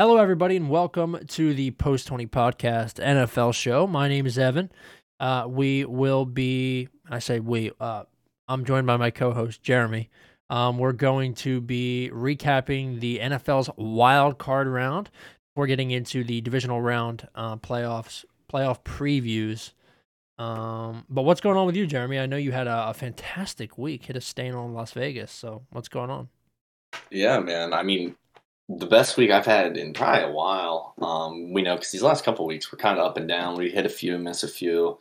Hello, everybody, and welcome to the Post 20 Podcast NFL show. My name is Evan. Uh, we will be, I say we, uh, I'm joined by my co host, Jeremy. Um, we're going to be recapping the NFL's wild card round. We're getting into the divisional round uh, playoffs, playoff previews. Um, but what's going on with you, Jeremy? I know you had a, a fantastic week, hit a stain on Las Vegas. So what's going on? Yeah, man. I mean, the best week I've had in probably a while. Um, we know because these last couple weeks were kind of up and down. We hit a few, miss a few.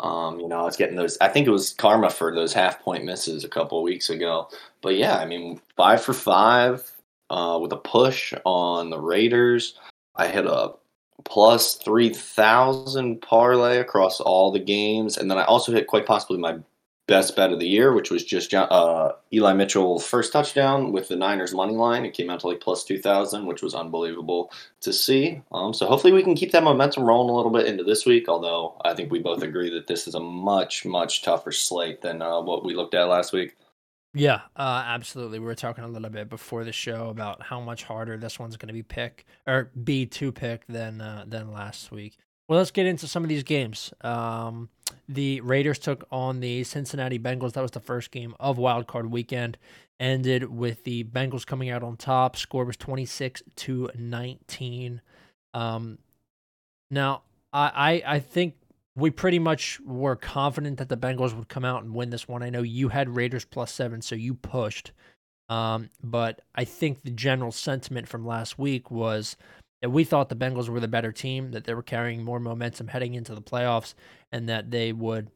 Um, you know, I was getting those. I think it was karma for those half point misses a couple weeks ago. But yeah, I mean, five for five uh, with a push on the Raiders. I hit a plus three thousand parlay across all the games, and then I also hit quite possibly my best bet of the year, which was just uh, Eli Mitchell first touchdown with the Niners money line. It came out to like plus two thousand, which was unbelievable to see. Um, so hopefully we can keep that momentum rolling a little bit into this week. Although I think we both agree that this is a much much tougher slate than uh, what we looked at last week. Yeah, uh, absolutely. We were talking a little bit before the show about how much harder this one's going to be pick or be to pick than uh, than last week. Well, let's get into some of these games. Um, the Raiders took on the Cincinnati Bengals. That was the first game of Wild Card Weekend. Ended with the Bengals coming out on top. Score was twenty six to nineteen. Um, now, I, I I think we pretty much were confident that the Bengals would come out and win this one. I know you had Raiders plus seven, so you pushed. Um, but I think the general sentiment from last week was that we thought the Bengals were the better team, that they were carrying more momentum heading into the playoffs, and that they would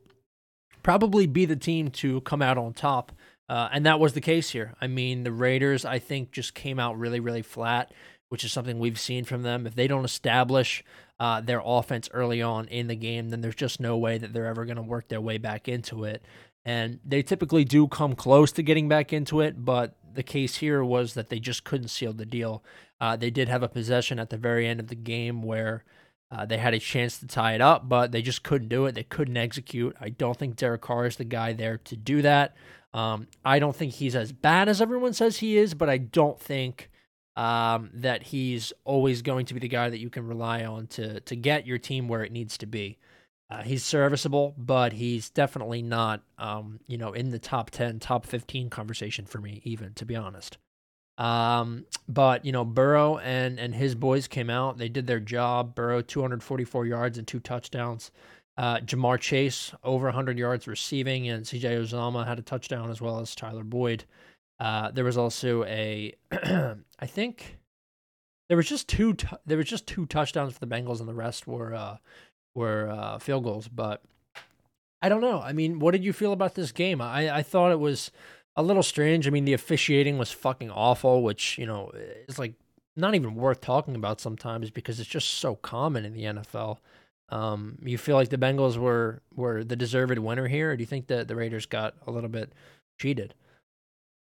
probably be the team to come out on top. Uh, and that was the case here. I mean, the Raiders, I think, just came out really, really flat, which is something we've seen from them. If they don't establish uh, their offense early on in the game, then there's just no way that they're ever going to work their way back into it. And they typically do come close to getting back into it, but the case here was that they just couldn't seal the deal. Uh, they did have a possession at the very end of the game where uh, they had a chance to tie it up, but they just couldn't do it. They couldn't execute. I don't think Derek Carr is the guy there to do that. Um, I don't think he's as bad as everyone says he is, but I don't think um, that he's always going to be the guy that you can rely on to to get your team where it needs to be. Uh, he's serviceable, but he's definitely not, um, you know, in the top ten, top fifteen conversation for me, even to be honest. Um, but you know, Burrow and and his boys came out. They did their job. Burrow 244 yards and two touchdowns. Uh, Ja'Marr Chase over 100 yards receiving, and C.J. Uzomah had a touchdown as well as Tyler Boyd. Uh, there was also a, I think, there was just two. T- there was just two touchdowns for the Bengals, and the rest were uh, were uh, field goals. But I don't know. I mean, what did you feel about this game? I I thought it was a little strange. I mean, the officiating was fucking awful, which, you know, is like not even worth talking about sometimes because it's just so common in the NFL. Um, you feel like the Bengals were were the deserved winner here, or do you think that the Raiders got a little bit cheated?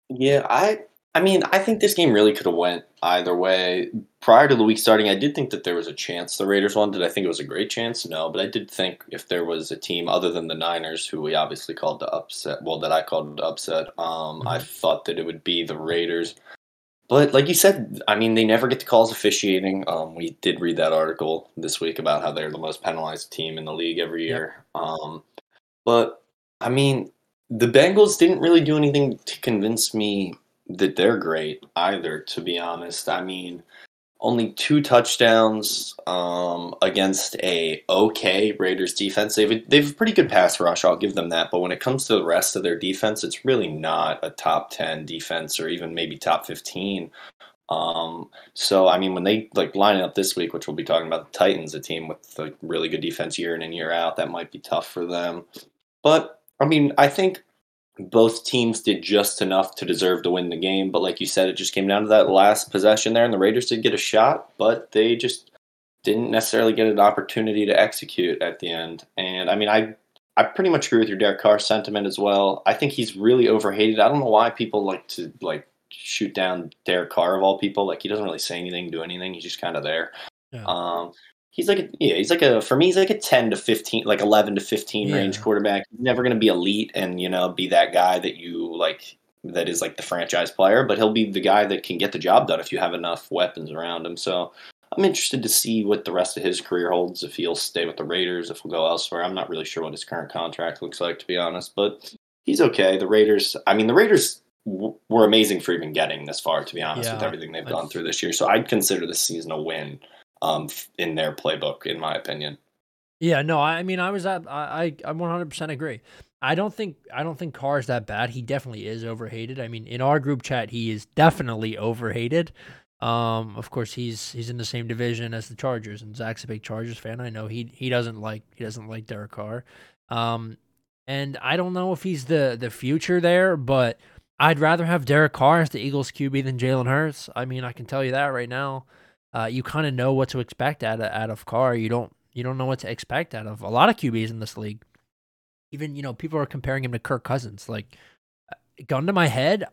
Yeah, I I mean, I think this game really could have went either way. Prior to the week starting, I did think that there was a chance the Raiders won. Did I think it was a great chance? No, but I did think if there was a team other than the Niners, who we obviously called the upset, well, that I called the upset, um, mm-hmm. I thought that it would be the Raiders. But like you said, I mean, they never get the calls officiating. Um, we did read that article this week about how they're the most penalized team in the league every year. Yep. Um, but I mean, the Bengals didn't really do anything to convince me that they're great either, to be honest. I mean, only two touchdowns um, against a okay Raiders defense. They've they've a pretty good pass rush. I'll give them that. But when it comes to the rest of their defense, it's really not a top ten defense or even maybe top fifteen. Um, so I mean, when they like line up this week, which we'll be talking about the Titans, a team with a really good defense year in and year out, that might be tough for them. But I mean, I think both teams did just enough to deserve to win the game. But like you said, it just came down to that last possession there, and the Raiders did get a shot, but they just didn't necessarily get an opportunity to execute at the end. And I mean, I I pretty much agree with your Derek Carr sentiment as well. I think he's really overhated. I don't know why people like to like shoot down Derek Carr of all people. Like he doesn't really say anything, do anything. He's just kind of there. Yeah. Um, he's like a, yeah, he's like a for me he's like a 10 to 15 like 11 to 15 yeah. range quarterback. He's never going to be elite and you know be that guy that you like that is like the franchise player, but he'll be the guy that can get the job done if you have enough weapons around him. So I'm interested to see what the rest of his career holds. If he'll stay with the Raiders, if he'll go elsewhere. I'm not really sure what his current contract looks like, to be honest. But he's okay. The Raiders. I mean, the Raiders w- were amazing for even getting this far. To be honest, Yeah, with everything they've I- gone through this year, so I'd consider this season a win um, in their playbook, in my opinion. Yeah, no, I mean, I was at, I, I, I 100% agree. I don't think, I don't think Carr is that bad. He definitely is overhated. I mean, in our group chat, he is definitely overhated. Um, of course, he's he's in the same division as the Chargers, and Zach's a big Chargers fan. I know he he doesn't like he doesn't like Derek Carr. Um, and I don't know if he's the the future there, but I'd rather have Derek Carr as the Eagles QB than Jalen Hurts. I mean, I can tell you that right now. Uh, you kind of know what to expect out of out of Carr. You don't you don't know what to expect out of a lot of QBs in this league. Even you know people are comparing him to Kirk Cousins. Like, uh, gun to my head,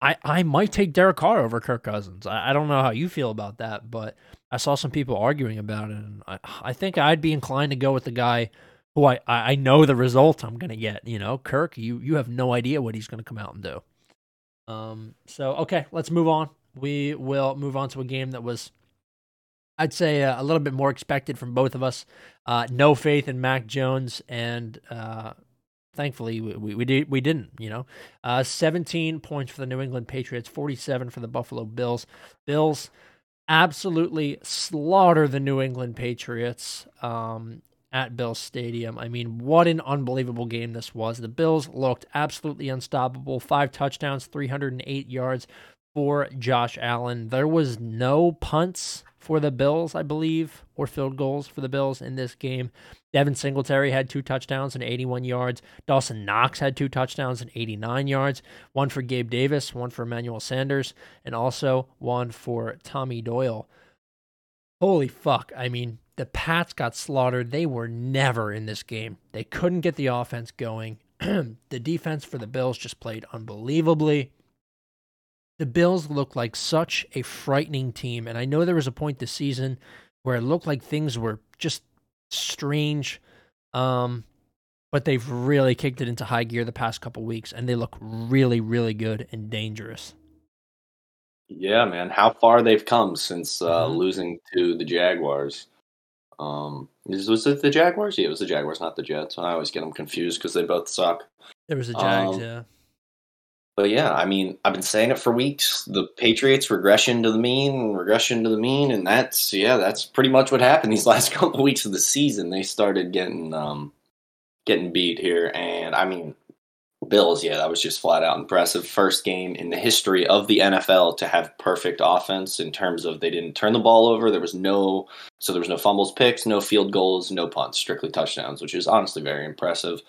I I might take Derek Carr over Kirk Cousins. I, I don't know how you feel about that, but I saw some people arguing about it, and I I think I'd be inclined to go with the guy who I I know the result I'm gonna get. You know, Kirk, you you have no idea what he's gonna come out and do. Um. So okay, let's move on. We will move on to a game that was I'd say uh, a little bit more expected from both of us. Uh, no faith in Mac Jones, and uh, thankfully we, we, we did we didn't. You know, uh, 17 points for the New England Patriots, 47 for the Buffalo Bills. Bills absolutely slaughter the New England Patriots um, at Bills Stadium. I mean, what an unbelievable game this was. The Bills looked absolutely unstoppable. Five touchdowns, 308 yards for Josh Allen. There was no punts for the Bills, I believe, or field goals for the Bills in this game. Devin Singletary had two touchdowns and 81 yards. Dawson Knox had two touchdowns and 89 yards. One for Gabe Davis, one for Emmanuel Sanders, and also one for Tommy Doyle. Holy fuck. I mean, the Pats got slaughtered. They were never in this game. They couldn't get the offense going. the defense for the Bills just played unbelievably. The Bills looked like such a frightening team. And I know there was a point this season where it looked like things were just strange. Um, but they've really kicked it into high gear the past couple weeks, and they look really, really good and dangerous. Yeah, man. How far they've come since uh, Mhm. losing to the Jaguars. Um, was it the Jaguars? Yeah, it was the Jaguars, not the Jets. I always get them confused because they both suck. There was the Jags, Um, yeah. But yeah, I mean, I've been saying it for weeks. The Patriots regression to the mean, regression to the mean, and that's yeah, that's pretty much what happened these last couple of weeks of the season. They started getting um getting beat here, and I mean, Bills, yeah, that was just flat out impressive. First game in the history of the NFL to have perfect offense in terms of they didn't turn the ball over. There was no so there was no fumbles, picks, no field goals, no punts, strictly touchdowns, which is honestly very impressive.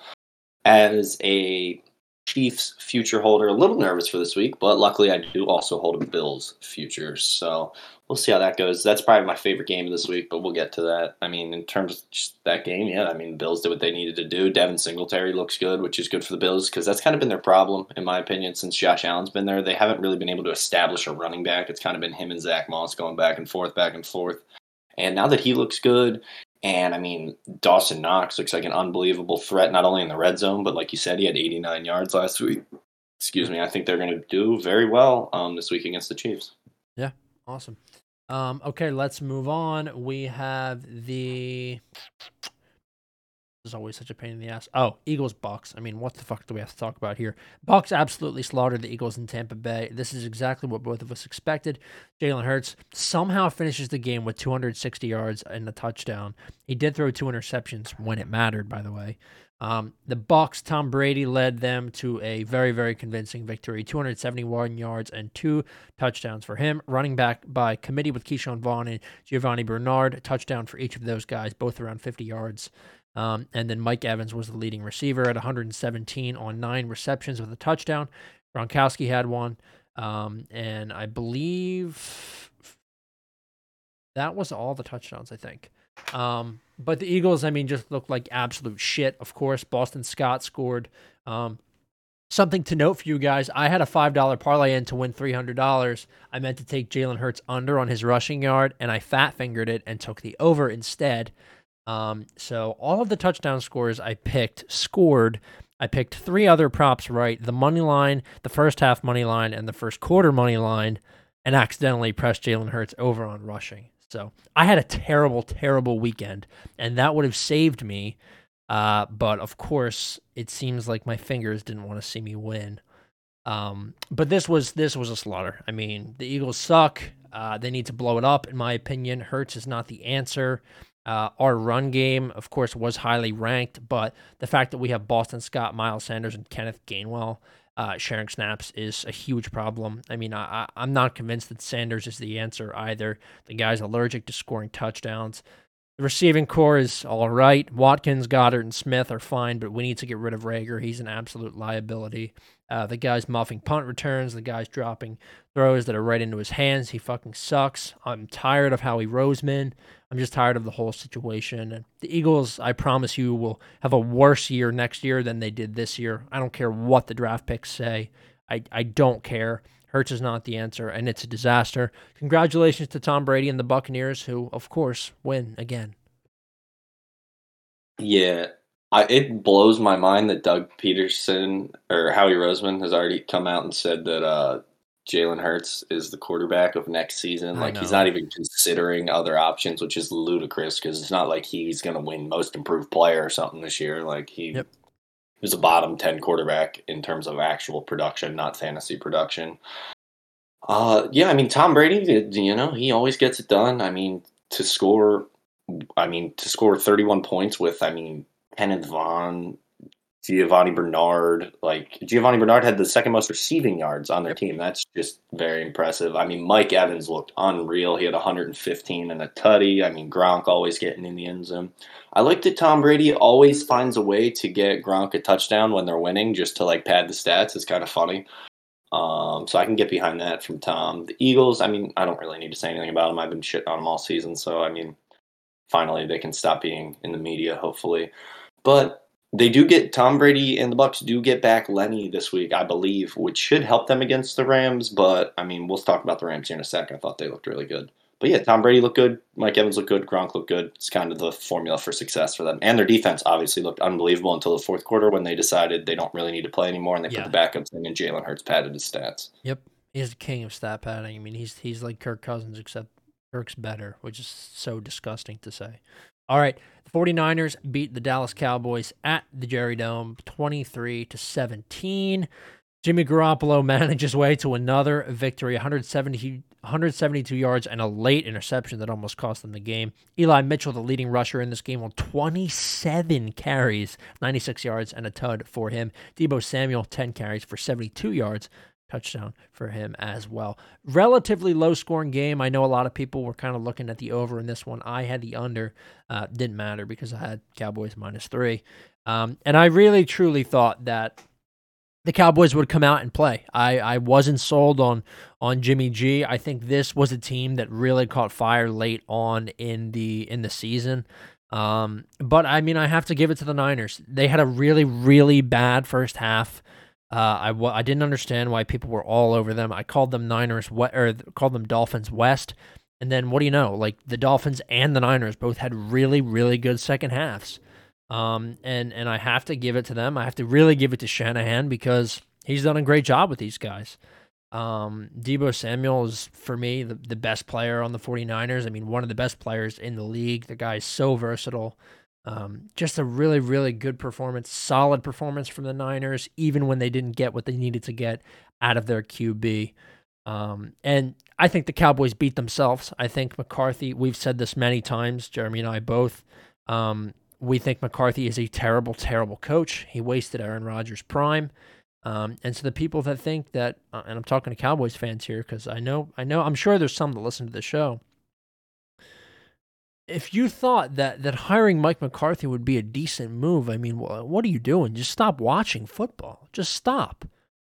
As a Chiefs future holder, a little nervous for this week, but luckily I do also hold a Bills future, so we'll see how that goes. That's probably my favorite game of this week, but we'll get to that. I mean, in terms of that game, yeah, I mean, Bills did what they needed to do. Devin Singletary looks good, which is good for the Bills because that's kind of been their problem, in my opinion, since Josh Allen's been there. They haven't really been able to establish a running back. It's kind of been him and Zach Moss going back and forth, back and forth. And now that he looks good, and I mean, Dawson Knox looks like an unbelievable threat, not only in the red zone, but like you said, he had 89 yards last week. Excuse me. I think they're going to do very well um, this week against the Chiefs. Yeah. Awesome. Um, okay, let's move on. We have the. Is always such a pain in the ass. Oh, Eagles Bucks. I mean, what the fuck do we have to talk about here? Bucks absolutely slaughtered the Eagles in Tampa Bay. This is exactly what both of us expected. Jalen Hurts somehow finishes the game with 260 yards and a touchdown. He did throw two interceptions when it mattered, by the way. Um, the Bucks, Tom Brady led them to a very, very convincing victory. 271 yards and two touchdowns for him. Running back by committee with Ke'Shawn Vaughn and Giovanni Bernard. Touchdown for each of those guys, both around 50 yards. Um, and then Mike Evans was the leading receiver at 117 on nine receptions with a touchdown. Gronkowski had one. Um, and I believe that was all the touchdowns, I think. Um, but the Eagles, I mean, just looked like absolute shit. Of course, Boston Scott scored. Um, something to note for you guys: I had a five dollar parlay in to win three hundred dollars. I meant to take Jalen Hurts under on his rushing yard, and I fat fingered it and took the over instead. Um, so all of the touchdown scores I picked scored, I picked three other props right the money line, the first half money line, and the first quarter money line, and accidentally pressed Jalen Hurts over on rushing. So I had a terrible, terrible weekend, and that would have saved me. Uh, but of course, it seems like my fingers didn't want to see me win. Um, but this was this was a slaughter. I mean, the Eagles suck. Uh, they need to blow it up, in my opinion. Hurts is not the answer. Uh, our run game, of course, was highly ranked, but the fact that we have Boston Scott, Miles Sanders, and Kenneth Gainwell uh, sharing snaps is a huge problem. I mean, I, I'm not convinced that Sanders is the answer either. The guy's allergic to scoring touchdowns. The receiving corps is all right. Watkins, Goedert, and Smith are fine, but we need to get rid of Reagor. He's an absolute liability. Uh, the guy's muffing punt returns. The guy's dropping throws that are right into his hands. He fucking sucks. I'm tired of Howie Roseman. I'm just tired of the whole situation. And the Eagles, I promise you, will have a worse year next year than they did this year. I don't care what the draft picks say. I, I don't care. Hurts is not the answer, and it's a disaster. Congratulations to Tom Brady and the Buccaneers, who, of course, win again. Yeah, I, it blows my mind that Doug Pederson or Howie Roseman has already come out and said that uh, Jalen Hurts is the quarterback of next season. Like he's not even considering other options, which is ludicrous because it's not like he's going to win Most Improved Player or something this year. Like he yep. was a bottom ten quarterback in terms of actual production, not fantasy production. Uh, yeah, I mean Tom Brady, you know, he always gets it done. I mean to score, I mean to score thirty one points with, I mean Kenneth Vaughn, Giovanni Bernard. Like Giovanni Bernard had the second most receiving yards on their team. That's just very impressive. I mean, Mike Evans looked unreal. He had 115 and a tutty. I mean, Gronk always getting in the end zone. I like that Tom Brady always finds a way to get Gronk a touchdown when they're winning, just to like pad the stats. It's kind of funny. Um, so I can get behind that from Tom. The Eagles. I mean, I don't really need to say anything about them. I've been shitting on them all season. So I mean, finally they can stop being in the media. Hopefully. But they do get Tom Brady and the Bucks do get back Lenny this week, I believe, which should help them against the Rams. But I mean, we'll talk about the Rams here in a second. I thought they looked really good. But yeah, Tom Brady looked good. Mike Evans looked good. Gronk looked good. It's kind of the formula for success for them. And their defense obviously looked unbelievable until the fourth quarter when they decided they don't really need to play anymore and they yeah. put the backups in and Jalen Hurts padded his stats. Yep. He's the king of stat padding. I mean, he's he's like Kirk Cousins, except Kirk's better, which is so disgusting to say. All right. The 49ers beat the Dallas Cowboys at the Jerry Dome 23 to 17. Jimmy Garoppolo managed his way to another victory, 170, 172 yards and a late interception that almost cost them the game. Eli Mitchell, the leading rusher in this game, on 27 carries, 96 yards and a tud for him. Deebo Samuel, 10 carries for 72 yards, touchdown for him as well. Relatively low scoring game. I know a lot of people were kind of looking at the over in this one. I had the under. Uh, didn't matter because I had Cowboys minus three. Um, and I really truly thought that the Cowboys would come out and play. I, I wasn't sold on on Jimmy G. I think this was a team that really caught fire late on in the in the season. Um, but I mean, I have to give it to the Niners. They had a really, really bad first half. Uh, I w- I didn't understand why people were all over them. I called them Niners we- or called them Dolphins West, and then what do you know? Like the Dolphins and the Niners both had really really good second halves. Um, and and I have to give it to them. I have to really give it to Shanahan because he's done a great job with these guys. Um, Deebo Samuel is for me the, the best player on the 49ers. I mean, one of the best players in the league. The guy is so versatile. Um, just a really, really good performance, solid performance from the Niners, even when they didn't get what they needed to get out of their QB. Um, and I think the Cowboys beat themselves. I think McCarthy, we've said this many times, Jeremy and I both. Um, we think McCarthy is a terrible, terrible coach. He wasted Aaron Rodgers' prime. Um, and so the people that think that, uh, and I'm talking to Cowboys fans here because I know, I know, I'm sure there's some that listen to the show if you thought that that hiring Mike McCarthy would be a decent move, I mean, what are you doing? Just stop watching football. Just stop.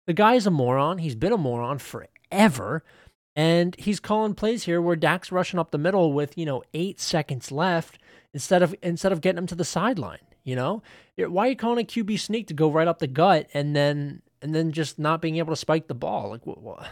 The guy's a moron. He's been a moron forever. And he's calling plays here where Dak's rushing up the middle with, you know, eight seconds left instead of instead of getting him to the sideline. You know? Why are you calling a QB sneak to go right up the gut and then and then just not being able to spike the ball? Like what, what?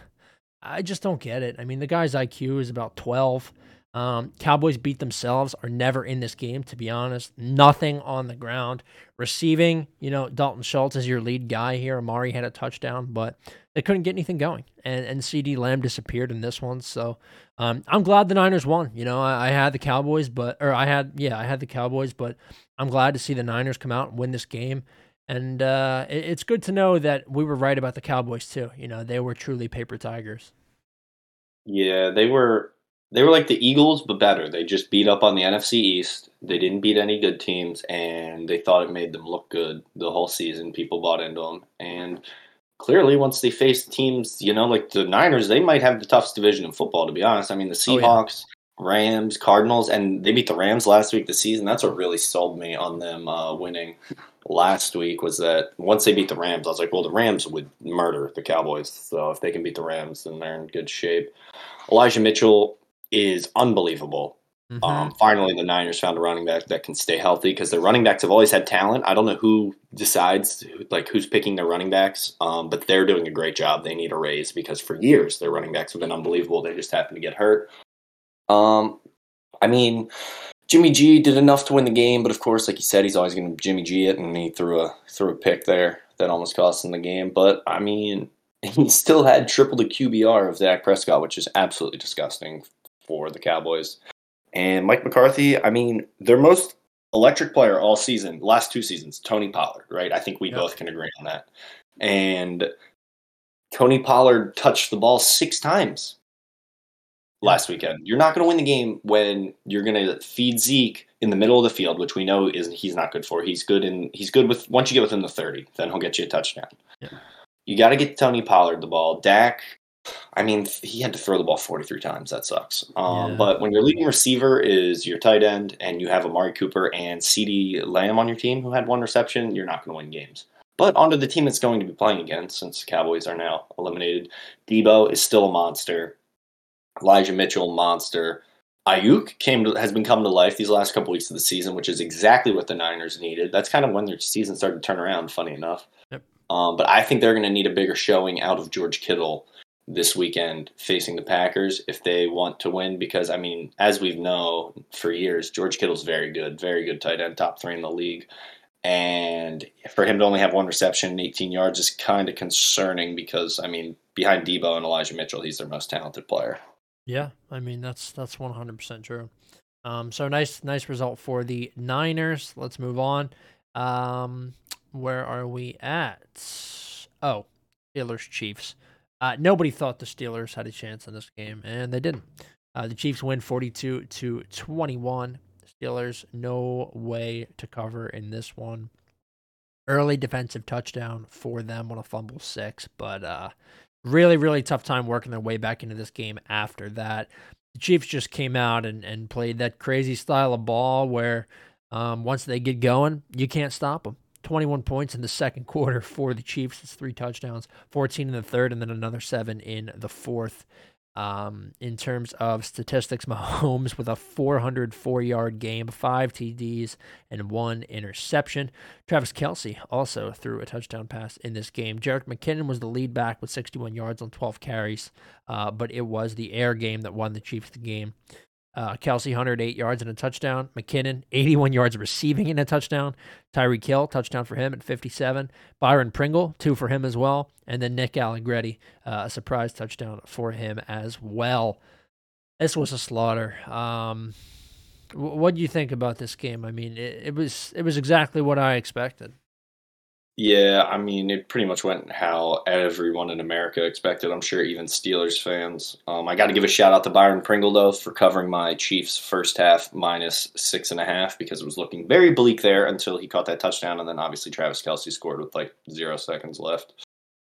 I just don't get it. I mean, the guy's IQ is about 12. Um, Cowboys beat themselves, are never in this game, to be honest. Nothing on the ground. Receiving, you know, Dalton Schultz is your lead guy here. Amari had a touchdown, but they couldn't get anything going. And and CeeDee Lamb disappeared in this one. So um, I'm glad the Niners won. You know, I, I, had the Cowboys, but or I had yeah, I had the Cowboys, but I'm glad to see the Niners come out and win this game. And uh, it, it's good to know that we were right about the Cowboys too. You know, they were truly paper tigers. Yeah, they were they were like the Eagles, but better. They just beat up on the NFC East. They didn't beat any good teams, and they thought it made them look good the whole season. People bought into them, and clearly, once they faced teams, you know, like the Niners, they might have the toughest division in football. To be honest, I mean, the Seahawks, oh, yeah. Rams, Cardinals, and they beat the Rams last week. The season that's what really sold me on them uh, winning last week was that once they beat the Rams, I was like, well, the Rams would murder the Cowboys. So if they can beat the Rams, then they're in good shape. Elijah Mitchell is unbelievable. Mm-hmm. Um, finally, the Niners found a running back that can stay healthy because their running backs have always had talent. I don't know who decides, like, who's picking their running backs, um, but they're doing a great job. They need a raise because for years their running backs have been unbelievable. They just happen to get hurt. Um, I mean, Jimmy G did enough to win the game, but of course, like you said, he's always going to Jimmy G it, and he threw a threw a pick there that almost cost him the game. But I mean, he still had triple the QBR of Dak Prescott, which is absolutely disgusting for the Cowboys. And Mike McCarthy, I mean, their most electric player all season, last two seasons, Tony Pollard, right? I think we both can agree on that. And Tony Pollard touched the ball six times last weekend. You're not going to win the game when you're going to feed Zeke in the middle of the field, which we know is he's not good for. He's good in he's good with once you get within the 30, then he'll get you a touchdown. Yeah. You got to get Tony Pollard the ball. Dak I mean, he had to throw the ball 43 times. That sucks. Um, yeah. But when your leading receiver is your tight end and you have Amari Cooper and CeeDee Lamb on your team who had one reception, you're not going to win games. But onto the team that's going to be playing again, since the Cowboys are now eliminated. Deebo is still a monster. Elijah Mitchell, monster. Aiyuk came to, has been coming to life these last couple weeks of the season, which is exactly what the Niners needed. That's kind of when their season started to turn around. Funny enough, yep. um, but I think they're going to need a bigger showing out of George Kittle this weekend facing the Packers if they want to win. Because I mean, as we've known for years, George Kittle's very good, very good tight end, top three in the league. And for him to only have one reception and 18 yards is kind of concerning because I mean, behind Deebo and Elijah Mitchell, he's their most talented player. Yeah, I mean that's that's 100% true. Um, so nice nice result for the Niners. Let's move on. Um, where are we at? Oh, Steelers Chiefs. Uh, nobody thought the Steelers had a chance in this game, and they didn't. Uh, the Chiefs win 42 to 21. Steelers, no way to cover in this one. Early defensive touchdown for them on a fumble six, but uh, really, really tough time working their way back into this game after that. The Chiefs just came out and, and played that crazy style of ball where um, once they get going, you can't stop them. 21 points in the second quarter for the Chiefs. It's three touchdowns, 14 in the third, and then another seven in the fourth. Um, in terms of statistics, Mahomes with a 404 yard game, five TDs, and one interception. Travis Kelce also threw a touchdown pass in this game. Jerick McKinnon was the lead back with 61 yards on 12 carries, uh, but it was the air game that won the Chiefs the game. Uh, Kelce, 108 yards and a touchdown. McKinnon, 81 yards receiving in a touchdown. Tyreek Hill, touchdown for him at 57. Byron Pringle, two for him as well. And then Nick Allegretti, uh, a surprise touchdown for him as well. This was a slaughter. Um, what do you think about this game? I mean, it, it was it was exactly what I expected. Yeah, I mean, it pretty much went how everyone in America expected. I'm sure even Steelers fans. Um, I got to give a shout out to Byron Pringle though for covering my Chiefs first half minus six and a half because it was looking very bleak there until he caught that touchdown, and then obviously Travis Kelce scored with like zero seconds left,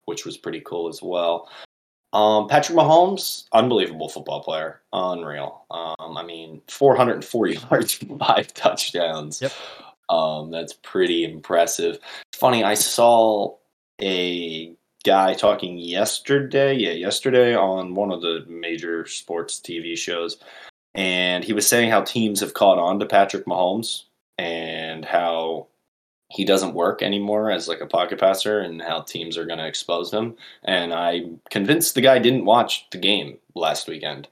which was pretty cool as well. Um, Patrick Mahomes, unbelievable football player, unreal. Um, I mean, 404 yards, five touchdowns. Yep. Um, that's pretty impressive. Funny, I saw a guy talking yesterday, yeah, yesterday on one of the major sports TV shows, and he was saying how teams have caught on to Patrick Mahomes and how he doesn't work anymore as like a pocket passer and how teams are going to expose him. And I convinced the guy didn't watch the game last weekend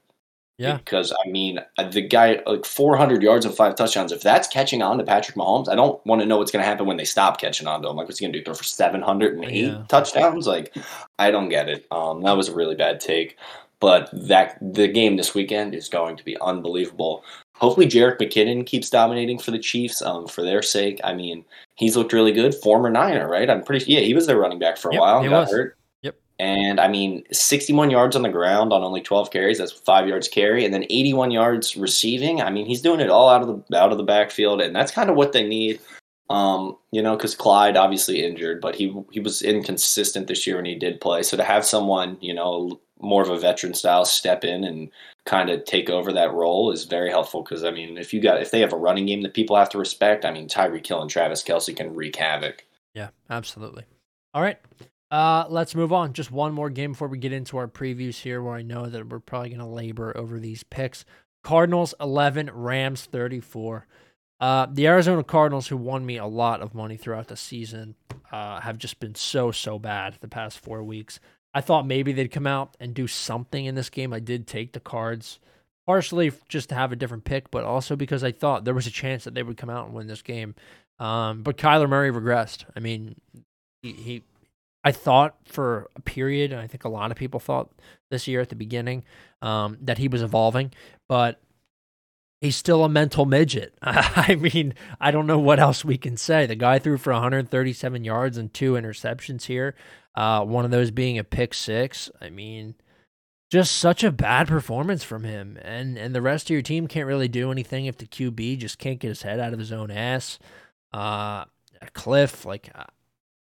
Yeah. Because I mean, uh, the guy like 400 yards and five touchdowns. If that's catching on to Patrick Mahomes, I don't want to know what's going to happen when they stop catching on to him. Like, what's he going to do? Throw for 708 Yeah. touchdowns? Like, I don't get it. Um, that was a really bad take. But that the game this weekend is going to be unbelievable. Hopefully, Jerick McKinnon keeps dominating for the Chiefs. Um, for their sake, I mean, he's looked really good. Former Niner, right? I'm pretty. Yeah, he was their running back for a Yep, while. he got was. hurt. And I mean, 61 yards on the ground on only 12 carries. That's five yards carry, and then 81 yards receiving. I mean, he's doing it all out of the out of the backfield, and that's kind of what they need. Um, you know, because Clyde obviously injured, but he he was inconsistent this year when he did play. So to have someone, you know, more of a veteran style step in and kind of take over that role is very helpful. Because I mean, if you got if they have a running game that people have to respect, I mean, Tyreek Hill and Travis Kelce can wreak havoc. Yeah, absolutely. All right. Uh, let's move on. Just one more game before we get into our previews here, where I know that we're probably going to labor over these picks. Cardinals 11, Rams 34. Uh, the Arizona Cardinals, who won me a lot of money throughout the season, uh, have just been so, so bad the past four weeks. I thought maybe they'd come out and do something in this game. I did take the cards, partially just to have a different pick, but also because I thought there was a chance that they would come out and win this game. Um, but Kyler Murray regressed. I mean, he, he I thought for a period, and I think a lot of people thought this year at the beginning, um, that he was evolving, but he's still a mental midget. I mean, I don't know what else we can say. The guy threw for 137 yards and two interceptions here, uh, one of those being a pick six. I mean, just such a bad performance from him, and and the rest of your team can't really do anything if the QB just can't get his head out of his own ass. Uh, Cliff, like,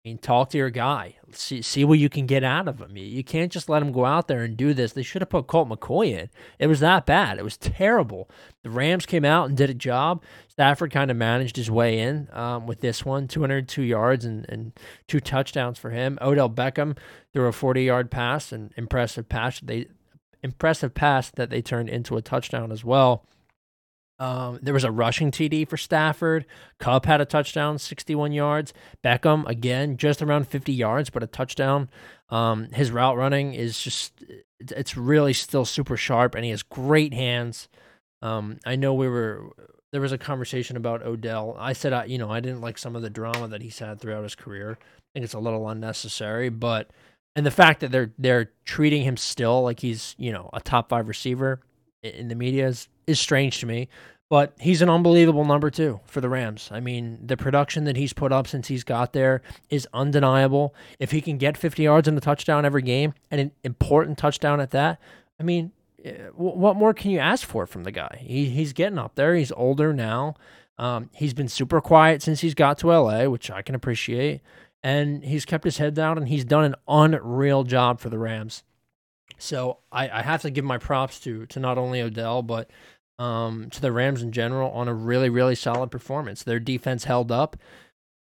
mean, talk to your guy. See see what you can get out of him. You, you can't just let him go out there and do this. They should have put Colt McCoy in. It was that bad. It was terrible. The Rams came out and did a job. Stafford kind of managed his way in um, with this one, 202 yards and, and two touchdowns for him. Odell Beckham threw a 40 yard pass, an impressive pass. They impressive pass that they turned into a touchdown as well. Um, there was a rushing TD for Stafford. Kupp had a touchdown, 61 yards. Beckham, again, just around 50 yards, but a touchdown. Um, his route running is just, it's- really still super sharp, and he has great hands. Um, I know we were, there was a conversation about Odell. I said, I, you know, I didn't like some of the drama that he's had throughout his career. I think it's a little unnecessary, but, and the fact that they're, they're treating him still like he's, you know, a top five receiver in the media is, is strange to me. But he's an unbelievable number two for the Rams. I mean, the production that he's put up since he's got there is undeniable. If he can get 50 yards and a touchdown every game, and an important touchdown at that, I mean, eh, what more can you ask for from the guy? He, he's getting up there. He's older now. Um, he's been super quiet since he's got to LA, which I can appreciate. And he's kept his head down and he's done an unreal job for the Rams. So I, I have to give my props to to not only Odell but um, to the Rams in general on a really really solid performance. Their defense held up,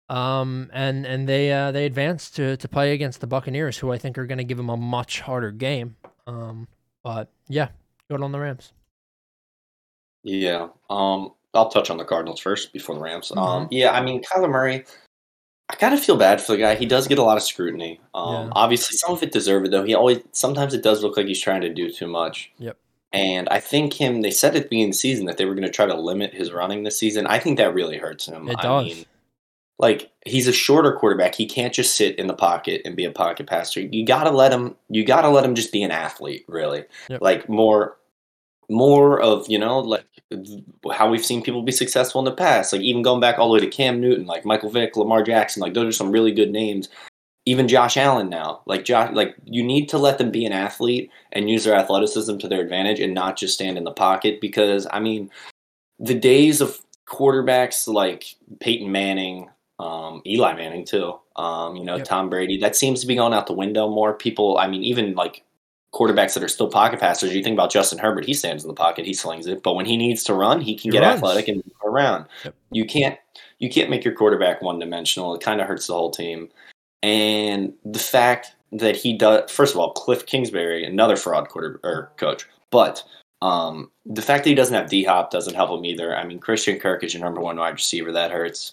um, and and they uh, they advanced to to play against the Buccaneers, who I think are going to give them a much harder game. Um, but yeah, good on the Rams. Yeah. Um, I'll touch on the Cardinals first before the Rams. Mhm. Um, yeah, I mean, Kyler Murray, I kind of feel bad for the guy. He does get a lot of scrutiny. Um, Yeah. obviously, some of it deserved, though. He always sometimes it does look like he's trying to do too much. Yep. And I think him. They said at the beginning of the season that they were going to try to limit his running this season. I think that really hurts him. It I does. mean, like he's a shorter quarterback. He can't just sit in the pocket and be a pocket passer. You gotta let him. You gotta let him just be an athlete. Really, Yep. like more, more of you know like how we've seen people be successful in the past. Like even going back all the way to Cam Newton, like Michael Vick, Lamar Jackson. Like those are some really good names. Even Josh Allen now. Like Josh, like you need to let them be an athlete and use their athleticism to their advantage and not just stand in the pocket. Because I mean, the days of quarterbacks like Peyton Manning, um, Eli Manning too. Um, you know, Yep. Tom Brady. That seems to be going out the window more. People, I mean, even like quarterbacks that are still pocket passers. You think about Justin Herbert; he stands in the pocket, he slings it. But when he needs to run, he can He get runs. athletic and move around. Yep. You can't, you can't make your quarterback one dimensional. It kind of hurts the whole team. And the fact that he does, first of all, Cliff Kingsbury, another fraud quarter or coach, but um, the fact that he doesn't have D Hop doesn't help him either. I mean, Christian Kirk is your number one wide receiver. That hurts.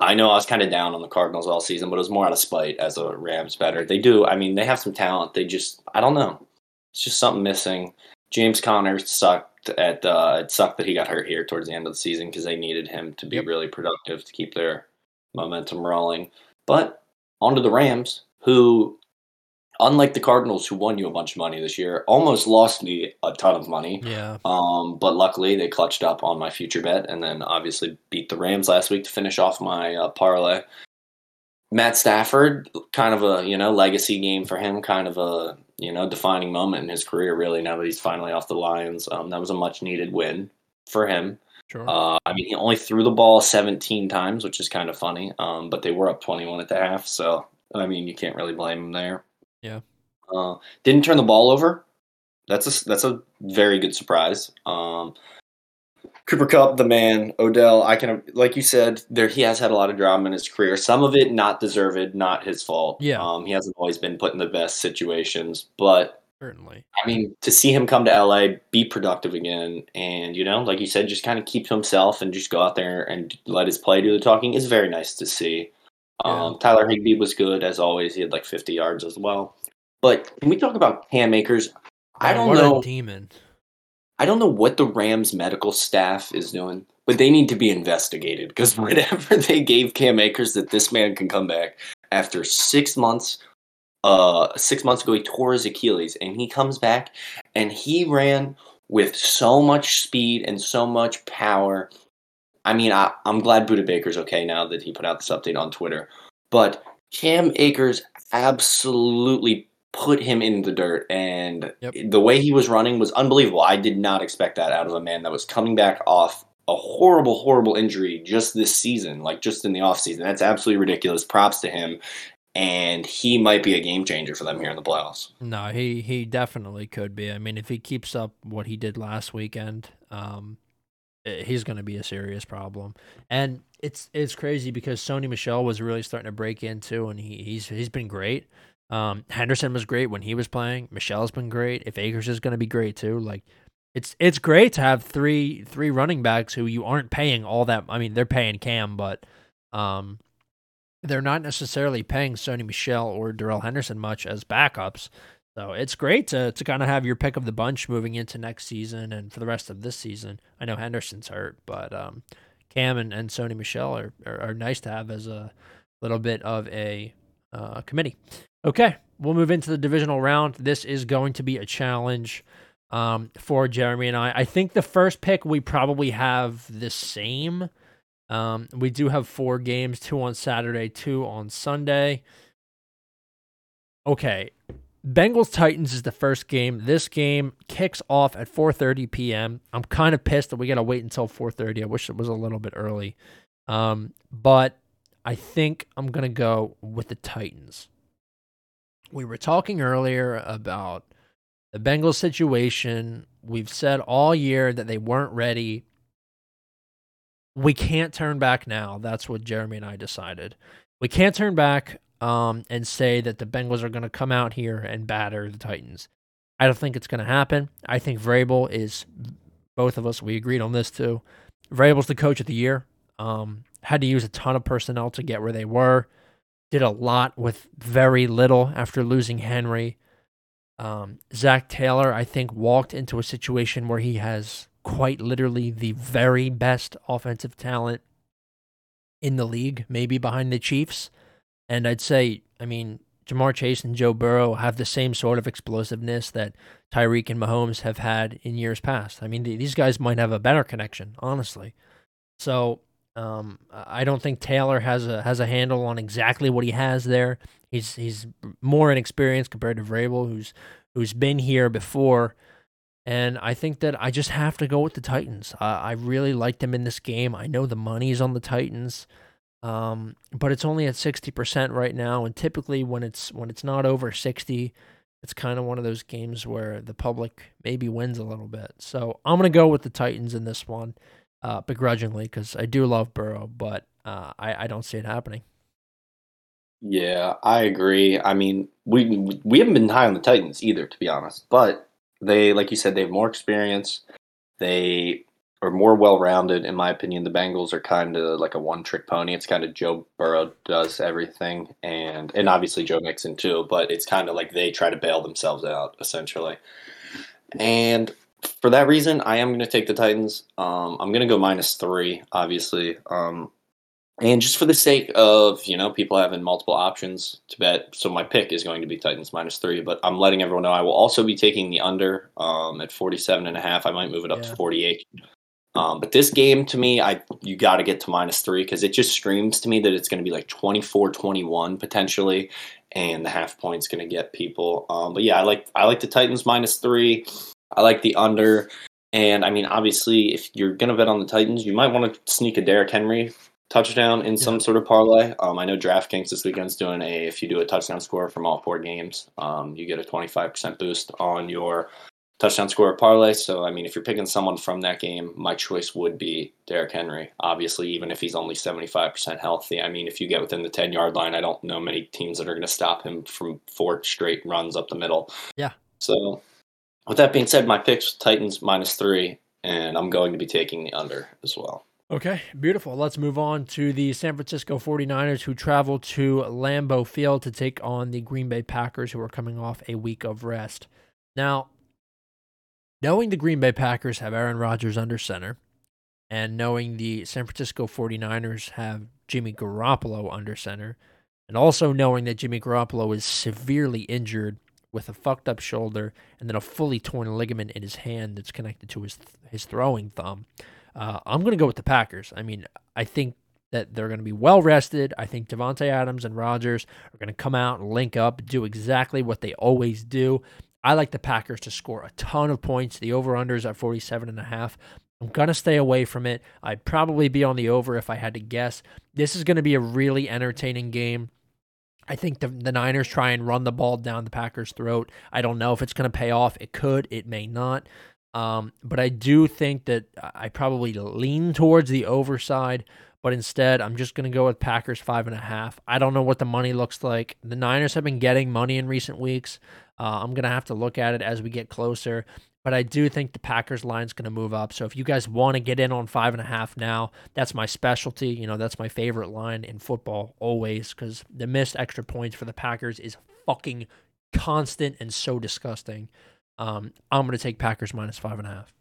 I know I was kind of down on the Cardinals all season, but it was more out of spite as a Rams better. They do. I mean, they have some talent. They just, I don't know. It's just something missing. James Conner sucked. at uh, it sucked that he got hurt here towards the end of the season because they needed him to be Yep. really productive to keep their momentum rolling. But onto the Rams, who, unlike the Cardinals, who won you a bunch of money this year, almost lost me a ton of money. Yeah. Um, but luckily they clutched up on my future bet, and then obviously beat the Rams last week to finish off my uh, parlay. Matt Stafford, kind of a you know legacy game for him, kind of a you know defining moment in his career. Really, now that he's finally off the Lions, um, that was a much needed win for him. Sure. Uh, I mean, he only threw the ball 17 times, which is kind of funny. Um, but they were up 21 at the half, so I mean, you can't really blame him there. Yeah. Uh, didn't turn the ball over. That's a that's a very good surprise. Um, Cooper Kupp, the man, Odell. I can like you said, there he has had a lot of drama in his career. Some of it not deserved, not his fault. Yeah. Um, he hasn't always been put in the best situations, but Certainly. I mean, to see him come to LA, be productive again, and you know, like you said, just kind of keep to himself and just go out there and let his play do the talking is very nice to see. Um, Tyler Higbee was good as always. He had like 50 yards as well. But can we talk about Cam Akers? I don't what know. a demon. I don't know what the Rams medical staff is doing, but they need to be investigated because whatever they gave Cam Akers that this man can come back after six months. Uh, six months ago he tore his Achilles, and he comes back, and he ran with so much speed and so much power. I mean, I, I'm glad Budda Baker's okay now that he put out this update on Twitter, but Cam Akers absolutely put him in the dirt and Yep. the way he was running was unbelievable. I did not expect that out of a man that was coming back off a horrible, horrible injury just this season, like just in the offseason. That's absolutely ridiculous. Props to him. And he might be a game changer for them here in the playoffs. No, he he definitely could be. I mean, if he keeps up what he did last weekend, um, eh, he's going to be a serious problem. And it's it's crazy because Sony Michel was really starting to break into, and he he's he's been great. Um, Henderson was great when he was playing. Michel's been great. If Akers is going to be great too, like it's it's great to have three three running backs who you aren't paying all that. I mean, they're paying Cam, but um, they're not necessarily paying Sony Michel or Darrell Henderson much as backups. So it's great to to kind of have your pick of the bunch moving into next season and for the rest of this season. I know Henderson's hurt, but um, Cam and, and Sony Michel are, are, are nice to have as a little bit of a uh, committee. Okay, we'll move into the divisional round. This is going to be a challenge um, for Jeremy and I. I think the first pick we probably have the same. Um, we do have four games, two on Saturday, two on Sunday. Okay. Bengals Titans is the first game. This game kicks off at 4:30 p.m. I'm kind of pissed that we got to wait until 4:30. I wish it was a little bit early. Um, but I think I'm going to go with the Titans. We were talking earlier about the Bengals situation. We've said all year that they weren't ready. We can't turn back now. That's what Jeremy and I decided. We can't turn back um, and say that the Bengals are going to come out here and batter the Titans. I don't think it's going to happen. I think Vrabel is, both of us, we agreed on this too. Vrabel's the coach of the year. Um, had to use a ton of personnel to get where they were. Did a lot with very little after losing Henry. Um, Zac Taylor, I think, walked into a situation where he has quite literally the very best offensive talent in the league, maybe behind the Chiefs. And I'd say, I mean, Ja'Marr Chase and Joe Burrow have the same sort of explosiveness that Tyreek and Mahomes have had in years past. I mean, th- these guys might have a better connection, honestly. So um, I don't think Taylor has a has a handle on exactly what he has there. He's he's more inexperienced compared to Vrabel, who's who's been here before. And I think that I just have to go with the Titans. Uh, I really like them in this game. I know the money's on the Titans, um, but it's only at sixty percent right now. And typically, when it's when it's not over sixty, it's kind of one of those games where the public maybe wins a little bit. So I'm gonna go with the Titans in this one, uh, begrudgingly, because I do love Burrow, but uh, I I don't see it happening. Yeah, I agree. I mean, we we haven't been high on the Titans either, to be honest. But they, like you said, they have more experience. They are more well-rounded, in my opinion. The Bengals are kind of like a one-trick pony. It's kind of Joe Burrow does everything, and and obviously Joe Mixon too. But it's kind of like they try to bail themselves out essentially. And for that reason, I am going to take the Titans. Um, I'm going to go minus three, obviously. Um, and just for the sake of, you know, people having multiple options to bet, so my pick is going to be Titans minus three, but I'm letting everyone know I will also be taking the under um, at 47 and a half. I might move it up yeah. to 48. Um, but this game to me, I you got to get to minus three because it just screams to me that it's going to be like 24 21 potentially, and the half point's going to get people. Um, but yeah, I like I like the Titans minus three. I like the under. And I mean, obviously, if you're going to bet on the Titans, you might want to sneak a Derrick Henry touchdown in yeah. some sort of parlay. Um, I know DraftKings this weekend's doing a if you do a touchdown score from all four games, um, you get a 25% boost on your touchdown score parlay. So I mean, if you're picking someone from that game, my choice would be Derrick Henry. Obviously, even if he's only 75% healthy. I mean, if you get within the 10 yard line, I don't know many teams that are going to stop him from four straight runs up the middle. Yeah. So with that being said, my picks Titans minus three, and I'm going to be taking the under as well. Okay, beautiful. Let's move on to the San Francisco 49ers who travel to Lambeau Field to take on the Green Bay Packers who are coming off a week of rest. Now, knowing the Green Bay Packers have Aaron Rodgers under center, and knowing the San Francisco 49ers have Jimmy Garoppolo under center, and also knowing that Jimmy Garoppolo is severely injured with a fucked up shoulder and then a fully torn ligament in his hand that's connected to his his throwing thumb. Uh, I'm going to go with the Packers. I mean, I think that they're going to be well rested. I think Davante Adams and Rodgers are going to come out and link up, do exactly what they always do. I like the Packers to score a ton of points. The over/unders at 47 and a half. I'm going to stay away from it. I'd probably be on the over if I had to guess. This is going to be a really entertaining game. I think the, the Niners try and run the ball down the Packers' throat. I don't know if it's going to pay off. It could, it may not. Um, but I do think that I probably lean towards the overside. But instead, I'm just going to go with Packers five and a half. I don't know what the money looks like. The Niners have been getting money in recent weeks. Uh, I'm going to have to look at it as we get closer. But I do think the Packers line is going to move up. So if you guys want to get in on five and a half now, that's my specialty. You know, that's my favorite line in football always because the missed extra points for the Packers is fucking constant and so disgusting. Um, I'm going to take Packers minus five and a half.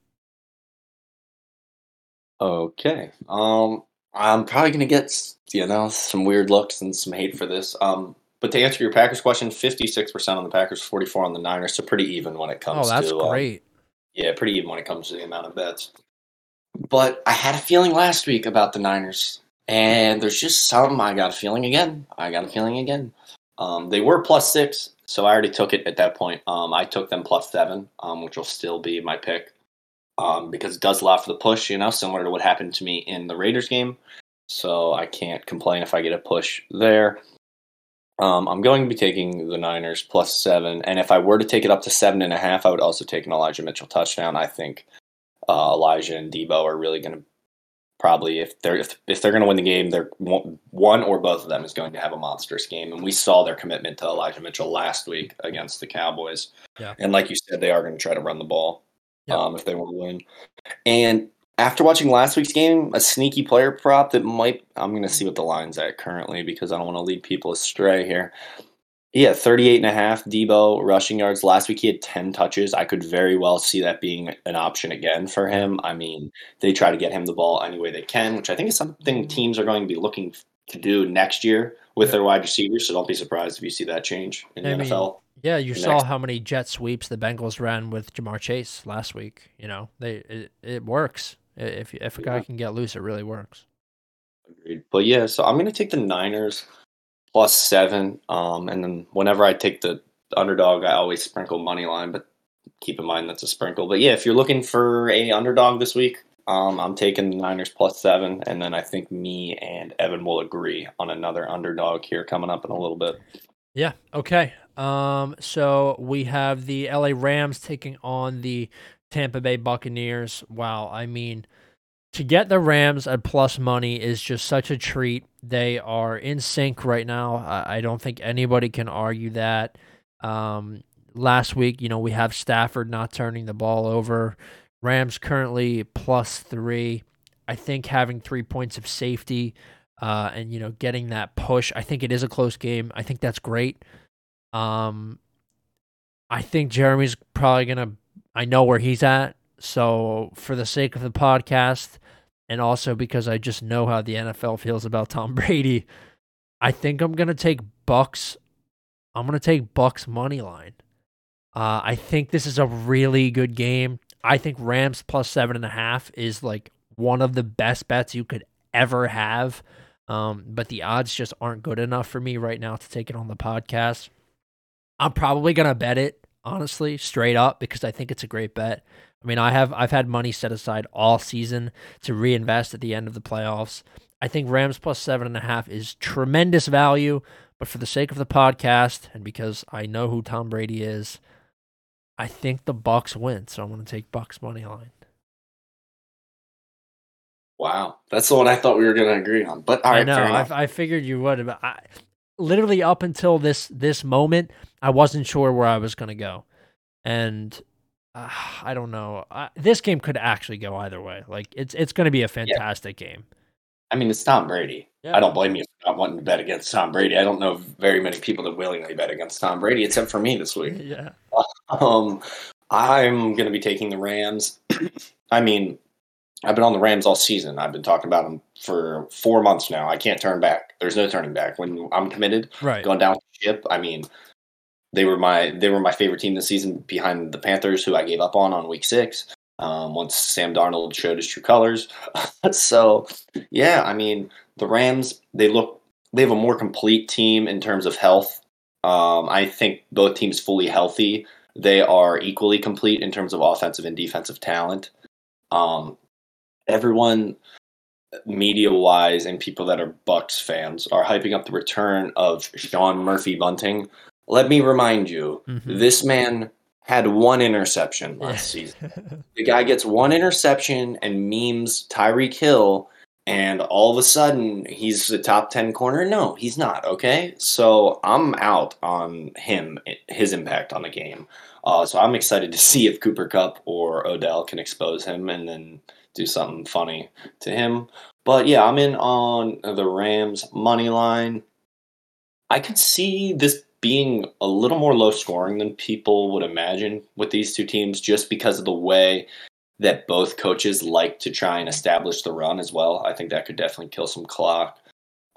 Okay. Um, I'm probably going to get you know some weird looks and some hate for this. Um, but to answer your Packers question, 56% on the Packers, 44 on the Niners, so pretty even when it comes oh, that's to um, great. Yeah, pretty even when it comes to the amount of bets. But I had a feeling last week about the Niners, and there's just some. I got a feeling again. I got a feeling again. Um, they were plus six, so I already took it at that point. Um, I took them plus seven, um, which will still be my pick um, because it does allow for the push, you know, similar to what happened to me in the Raiders game. So I can't complain if I get a push there. Um, I'm going to be taking the Niners plus seven, and if I were to take it up to seven and a half, I would also take an Elijah Mitchell touchdown. I think uh, Elijah and Deebo are really going to probably if they're if, if they're going to win the game, they're one or both of them is going to have a monstrous game, and we saw their commitment to Elijah Mitchell last week against the Cowboys. Yeah. And like you said, they are going to try to run the ball um, if they want to win. And after watching last week's game, a sneaky player prop that might I'm going to see what the line's at currently because I don't want to lead people astray here. Yeah, 38 and a half Deebo rushing yards. Last week he had 10 touches. I could very well see that being an option again for him. I mean, they try to get him the ball any way they can, which I think is something teams are going to be looking to do next year with their wide receivers. So don't be surprised if you see that change in the I NFL. Yeah, you saw next. how many jet sweeps the Bengals ran with Ja'Marr Chase last week. You know, they it, it works. If if a guy yeah. can get loose, it really works. Agreed. But yeah, so I'm gonna take the Niners plus seven. Um, and then whenever I take the underdog, I always sprinkle money line, but keep in mind that's a sprinkle. But yeah, if you're looking for a underdog this week, um, I'm taking the Niners plus seven, and then I think me and Evan will agree on another underdog here coming up in a little bit. Yeah. Okay. Um, so we have the LA Rams taking on the Tampa Bay Buccaneers. Wow. I mean, to get the Rams at plus money is just such a treat. They are in sync right now. I don't think anybody can argue that. Um, last week, you know, we have Stafford not turning the ball over. Rams currently plus three. I think having three points of safety uh, and, you know, getting that push, I think it is a close game. I think that's great. Um, I think Jeremy's probably going to I know where he's at. So, for the sake of the podcast, and also because I just know how the NFL feels about Tom Brady, I think I'm gonna take Bucks. I'm gonna take Bucks money line. Uh, I think this is a really good game. I think Rams plus seven and a half is like one of the best bets you could ever have. Um, but the odds just aren't good enough for me right now to take it on the podcast. I'm probably gonna bet it honestly, straight up, because I think it's a great bet. I mean, I have I've had money set aside all season to reinvest at the end of the playoffs. I think Rams plus seven and a half is tremendous value, but for the sake of the podcast and because I know who Tom Brady is, I think the Bucks win. So I'm going to take Bucks money line. Wow, that's the one I thought we were going to agree on. But all right, I know I, I, figured you would. But I, literally up until this this moment, I wasn't sure where I was going to go, and uh, I don't know. Uh, this game could actually go either way. Like it's it's going to be a fantastic yeah. game. I mean, it's Tom Brady. Yeah. I don't blame you for not wanting to bet against Tom Brady. I don't know very many people that willingly bet against Tom Brady, except for me this week. yeah. Um, I'm going to be taking the Rams. I mean, I've been on the Rams all season. I've been talking about them for four months now. I can't turn back. There's no turning back. When I'm committed, right. going down the ship. I mean, they were my they were my favorite team this season behind the Panthers, who I gave up on on week six. Um, once Sam Darnold showed his true colors. so, yeah, I mean, the Rams they look they have a more complete team in terms of health. Um, I think both teams fully healthy. They are equally complete in terms of offensive and defensive talent. Um, everyone media wise and people that are Bucks fans are hyping up the return of Sean Murphy Bunting. Let me remind you, mm-hmm. this man had one interception last season. The guy gets one interception and memes Tyreek Hill, and all of a sudden he's the top 10 corner. No, he's not, okay? So I'm out on him, his impact on the game. Uh, so I'm excited to see if Cooper Kupp or Odell can expose him and then do something funny to him. But yeah, I'm in on the Rams money line. I could see this being a little more low scoring than people would imagine with these two teams just because of the way that both coaches like to try and establish the run as well. I think that could definitely kill some clock.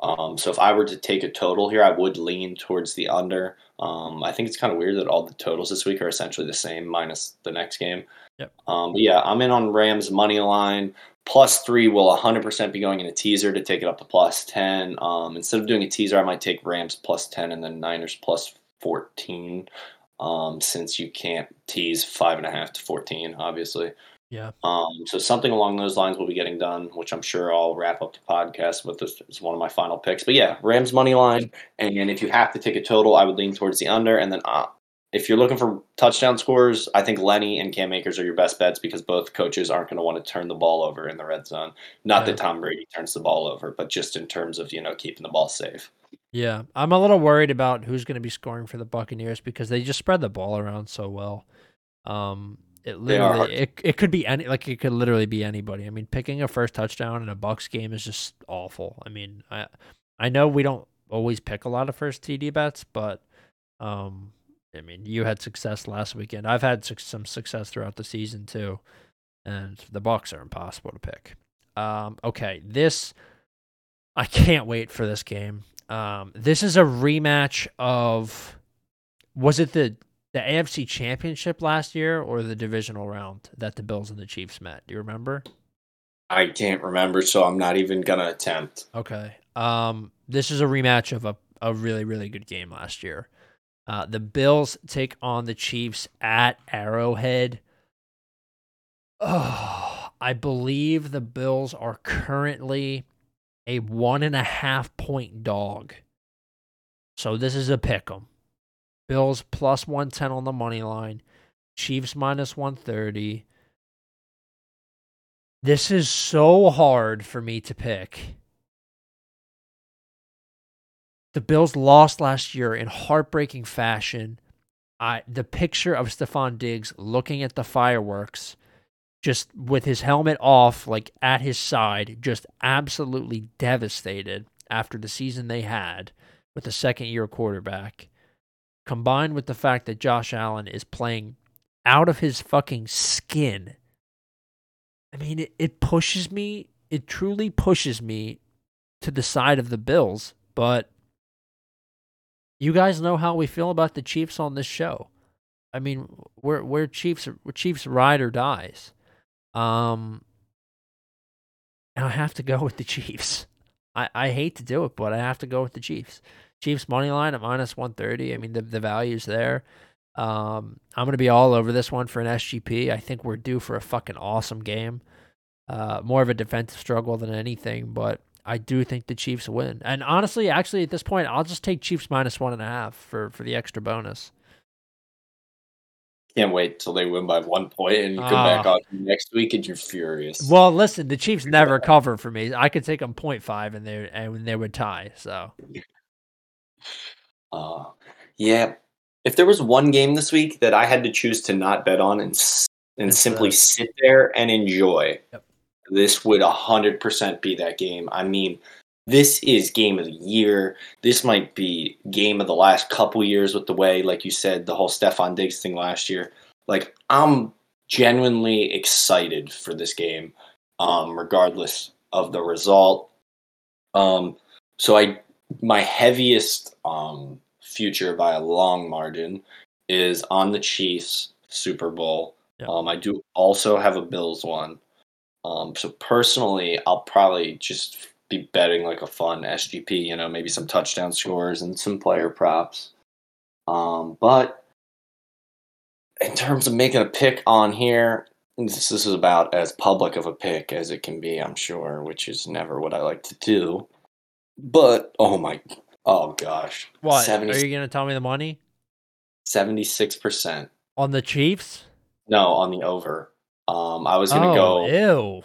Um, so if I were to take a total here, I would lean towards the under. Um, I think it's kind of weird that all the totals this week are essentially the same minus the next game. Yep. Um, but yeah, I'm in on Rams money line. Plus three will 100% be going in a teaser to take it up to plus 10. Um, instead of doing a teaser, I might take Rams plus 10 and then Niners plus 14. Um, since you can't tease five and a half to 14, obviously. Yeah. Um, so something along those lines will be getting done, which I'm sure I'll wrap up the podcast with. This is one of my final picks. But yeah, Rams money line, and if you have to take a total, I would lean towards the under. And then uh, if you're looking for touchdown scores, I think Lenny and Cam Akers are your best bets because both coaches aren't going to want to turn the ball over in the red zone. Not yeah. that Tom Brady turns the ball over, but just in terms of you know keeping the ball safe. Yeah, I'm a little worried about who's going to be scoring for the Buccaneers because they just spread the ball around so well. Um, it literally it, it could be any like it could literally be anybody. I mean, picking a first touchdown in a Bucks game is just awful. I mean, I I know we don't always pick a lot of first TD bets, but um, I mean, you had success last weekend. I've had su- some success throughout the season too, and the Bucks are impossible to pick. Um, okay, this I can't wait for this game. Um, this is a rematch of was it the the AFC Championship last year or the divisional round that the Bills and the Chiefs met? Do you remember? I can't remember, so I'm not even gonna attempt. Okay. Um, this is a rematch of a, a really, really good game last year. Uh, the Bills take on the Chiefs at Arrowhead. Oh, I believe the Bills are currently a one and a half point dog. So this is a pick 'em. Bills plus 110 on the money line. Chiefs minus 130. This is so hard for me to pick. The Bills lost last year in heartbreaking fashion. I the picture of Stefon Diggs looking at the fireworks just with his helmet off like at his side just absolutely devastated after the season they had with a second year quarterback combined with the fact that Josh Allen is playing out of his fucking skin I mean, it, it pushes me. It truly pushes me to the side of the Bills. But you guys know how we feel about the Chiefs on this show. I mean, we're we're Chiefs we're Chiefs ride or dies. Um, and I have to go with the Chiefs. I, I hate to do it, but I have to go with the Chiefs. Chiefs money line at minus one thirty. I mean the the value's there. Um, I'm gonna be all over this one for an SGP. I think we're due for a fucking awesome game. Uh, more of a defensive struggle than anything, but I do think the Chiefs win. And honestly, actually, at this point, I'll just take Chiefs minus one and a half for for the extra bonus. Can't wait till they win by one point and you come uh, back ah. on next week and you're furious. Well, listen, the Chiefs never cover for me. I could take them 0.5 and they and they would tie. So, uh, yeah. If there was one game this week that I had to choose to not bet on and and it's simply sit there and enjoy, yep. This would hundred percent be that game. I mean, this is game of the year. This might be game of the last couple years with the way, like you said, the whole Stefon Diggs thing last year. Like I'm genuinely excited for this game, um, regardless of the result. Um, so I, my heaviest um, future by a long margin is on the Chiefs Super Bowl. Yep. Um, I do also have a Bills one. Um, so personally, I'll probably just be betting like a fun SGP, you know, maybe some touchdown scores and some player props. Um, but in terms of making a pick on here, this, this is about as public of a pick as it can be, I'm sure, which is never what I like to do. But oh my, oh gosh, what 70, are you gonna tell me the money? Seventy six percent on the Chiefs. No, on the over. Um, I was gonna oh, go. Ew.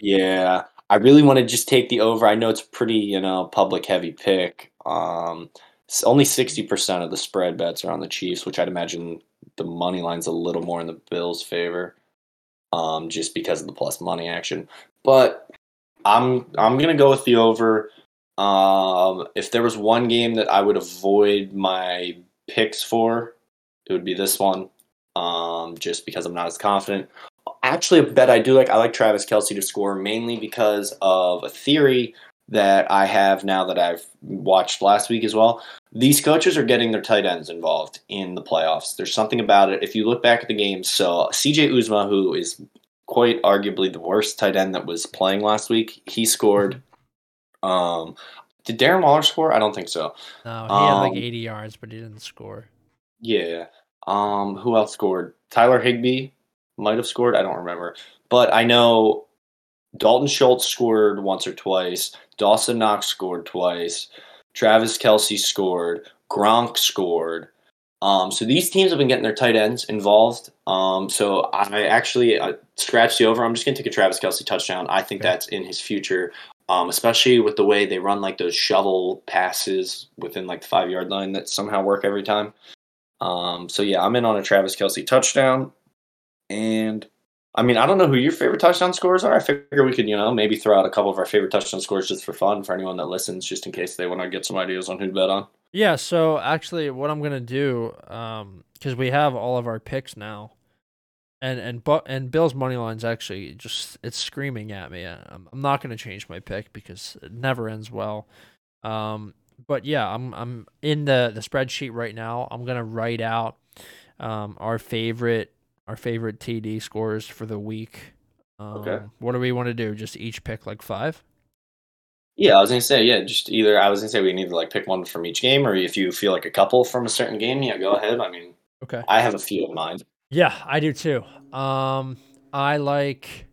Yeah, I really want to just take the over. I know it's pretty, you know, public heavy pick. Um, only sixty percent of the spread bets are on the Chiefs, which I'd imagine the money line's a little more in the Bills' favor, um, just because of the plus money action. But I'm I'm gonna go with the over. Um, if there was one game that I would avoid my picks for, it would be this one. Um, just because I'm not as confident actually a bet I do like. I like Travis Kelce to score mainly because of a theory that I have now that I've watched last week as well. These coaches are getting their tight ends involved in the playoffs. There's something about it. If you look back at the game, so CJ Uzomah, who is quite arguably the worst tight end that was playing last week, he scored. Um, did Darren Waller score? I don't think so. No, he um, had like um, 80 yards, but he didn't score. Yeah. Um, who else scored? Tyler Higbee might have scored. I don't remember. But I know Dalton Schultz scored once or twice. Dawson Knox scored twice. Travis Kelce scored. Gronk scored. Um, so these teams have been getting their tight ends involved. Um, so I actually uh, scratched the over. I'm just going to take a Travis Kelce touchdown. I think okay. that's in his future, um, especially with the way they run like those shovel passes within like the five yard line that somehow work every time. Um, so yeah, I'm in on a Travis Kelce touchdown. And I mean, I don't know who your favorite touchdown scores are. I figure we could, you know, maybe throw out a couple of our favorite touchdown scores just for fun for anyone that listens, just in case they want to get some ideas on who to bet on. Yeah. So actually, what I'm gonna do, um, because we have all of our picks now, and and but and Bill's money line's actually just it's screaming at me. I'm, I'm not gonna change my pick because it never ends well. Um, but yeah, I'm I'm in the the spreadsheet right now. I'm gonna write out um our favorite our favorite TD scores for the week. Um, okay. What do we want to do? Just each pick like five? Yeah, I was gonna say yeah. Just either I was gonna say we need to like pick one from each game, or if you feel like a couple from a certain game, yeah, go ahead. I mean, okay, I have a few in mind. Yeah, I do too. Um, I like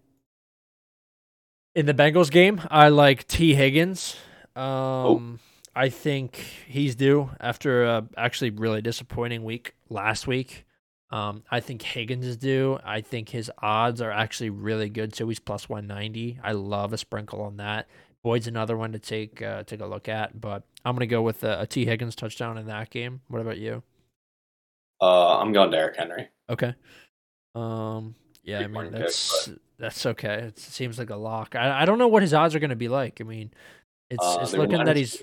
in the Bengals game. I like Tee Higgins. Um, oh. I think he's due after a actually really disappointing week last week. Um, I think Higgins is due. I think his odds are actually really good so He's plus one ninety. I love a sprinkle on that. Boyd's another one to take uh, take a look at, but I'm gonna go with a, a Higgins touchdown in that game. What about you? Uh, I'm going Derrick Henry. Okay. Um, yeah, I mean that's pick, that's okay. It seems like a lock. I I don't know what his odds are gonna be like. I mean, it's uh, it's looking that he's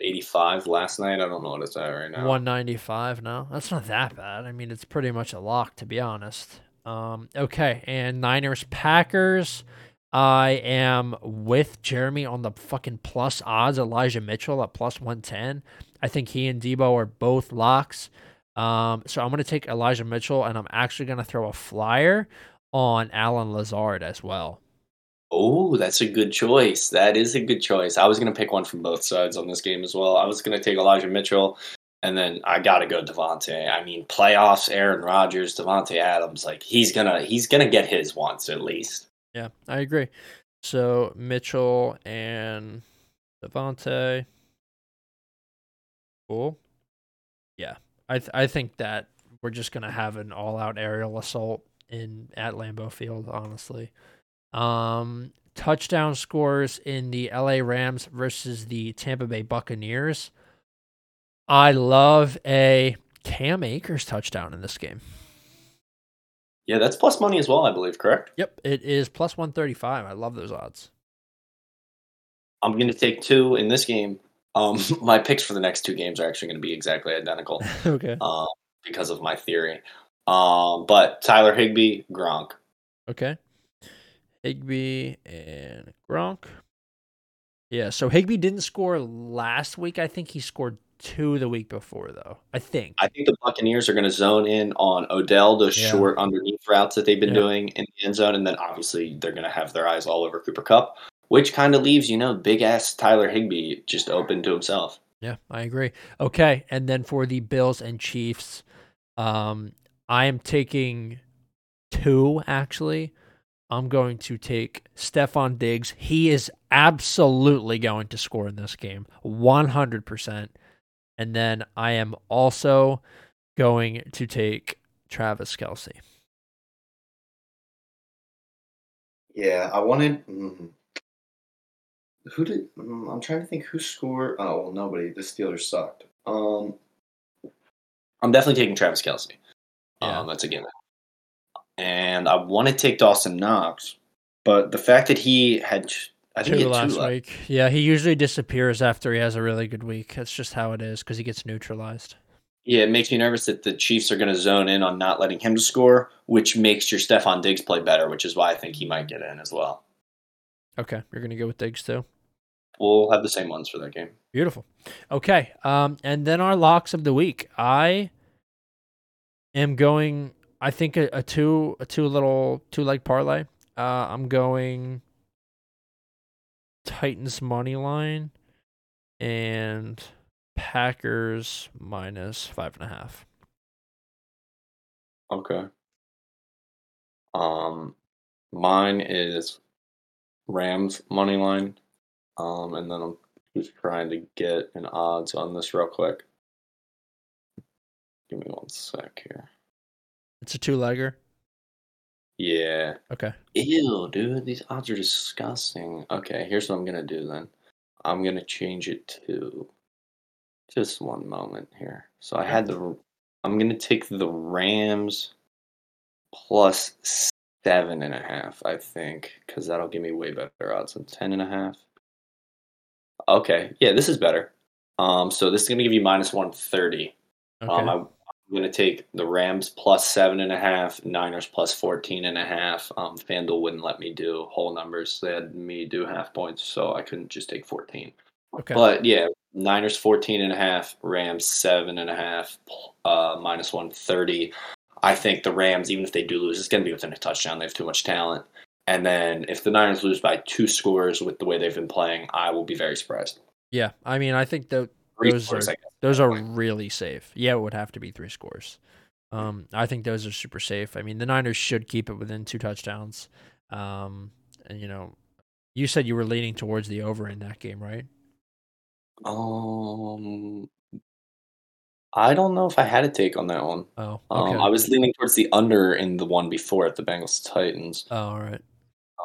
85 last night. I don't know what it's at right now. 195. now. that's not that bad. I mean, it's pretty much a lock to be honest. Um, okay, and Niners Packers. I am with Jeremy on the fucking plus odds. Elijah Mitchell at plus 110. I think he and Deebo are both locks. Um, so I'm going to take Elijah Mitchell and I'm actually going to throw a flyer on Allen Lazard as well. Oh, that's a good choice. That is a good choice. I was going to pick one from both sides on this game as well. I was going to take Elijah Mitchell, and then I got to go Davante. I mean, playoffs, Aaron Rodgers, Davante Adams. Like he's gonna he's gonna get his once at least. Yeah, I agree. So Mitchell and Davante. Cool. Yeah, I th- I think that we're just gonna have an all out aerial assault in at Lambeau Field. Honestly, um, touchdown scores in the LA Rams versus the Tampa Bay Buccaneers. I love a Cam Akers touchdown in this game. Yeah, that's plus money as well, I believe, correct? Yep, it is plus 135. I love those odds. I'm going to take two in this game. Um, my picks for the next two games are actually going to be exactly identical. okay. Um, because of my theory. Um, but Tyler Higbee, Gronk. Okay. Higbee and Gronk. Yeah, so Higbee didn't score last week. I think he scored two the week before, though. I think. I think the Buccaneers are going to zone in on Odell, those yeah. short underneath routes that they've been yeah. doing in the end zone, and then obviously they're going to have their eyes all over Cooper Kupp, which kind of leaves you know big ass Tyler Higbee just open to himself. Yeah, I agree. Okay, and then for the Bills and Chiefs, um, I am taking two actually. I'm going to take Stefon Diggs. He is absolutely going to score in this game, 100%. And then I am also going to take Travis Kelce. Yeah, I wanted. Mm, who did? Mm, I'm trying to think who scored. Oh, well, nobody. The Steelers sucked. Um, I'm definitely taking Travis Kelce. Yeah. Um, that's a given and I want to take Dawson Knox, but the fact that he had I think two last two week, yeah, he usually disappears after he has a really good week. That's just how it is because he gets neutralized. Yeah, it makes me nervous that the Chiefs are going to zone in on not letting him score, which makes your Stefon Diggs play better, which is why I think he might get in as well. Okay, you're going to go with Diggs too. We'll have the same ones for that game. Beautiful. Okay, um, and then our locks of the week. I am going I think a, a two a two little two leg parlay. Uh, I'm going Titans money line and Packers minus five and a half. Okay. Um, mine is Rams money line. Um, and then I'm just trying to get an odds on this real quick. Give me one sec here. It's a two legger. Yeah. Okay. Ew, dude, these odds are disgusting. Okay, here's what I'm gonna do then. I'm gonna change it to just one moment here. So I had the I'm gonna take the Rams plus seven and a half, I think, because that'll give me way better odds than ten and a half. Okay, yeah, this is better. Um, so this is gonna give you minus one thirty. Um, okay. Um, I I'm going to take the Rams plus seven and a half, Niners plus 14 and a half. Um, FanDuel wouldn't let me do whole numbers. They had me do half points, so I couldn't just take 14. Okay. But yeah, Niners 14 and a half, Rams seven and a half, uh, minus 130. I think the Rams, even if they do lose, it's going to be within a touchdown. They have too much talent. And then if the Niners lose by two scores with the way they've been playing, I will be very surprised. Yeah, I mean, I think the those scores, are those are really safe. Yeah, it would have to be three scores. Um, I think those are super safe. I mean, the Niners should keep it within two touchdowns. Um, and you know, you said you were leaning towards the over in that game, right? Um, I don't know if I had a take on that one. Oh, okay. Um, I was leaning towards the under in the one before at the Bengals Titans. Oh, all right.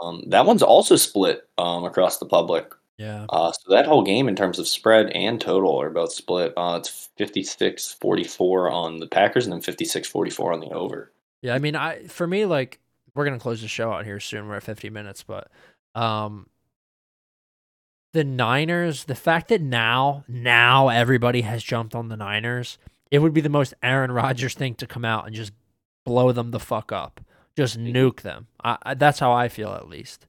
Um, that one's also split um across the public. Yeah. Uh, so that whole game in terms of spread and total are both split. Uh, it's 56-44 on the Packers and then 56-44 on the over. Yeah, I mean, I for me, like we're gonna close the show out here soon. We're at 50 minutes, but um, the Niners, the fact that now now everybody has jumped on the Niners, it would be the most Aaron Rodgers thing to come out and just blow them the fuck up. just nuke them. I, I, that's how I feel at least.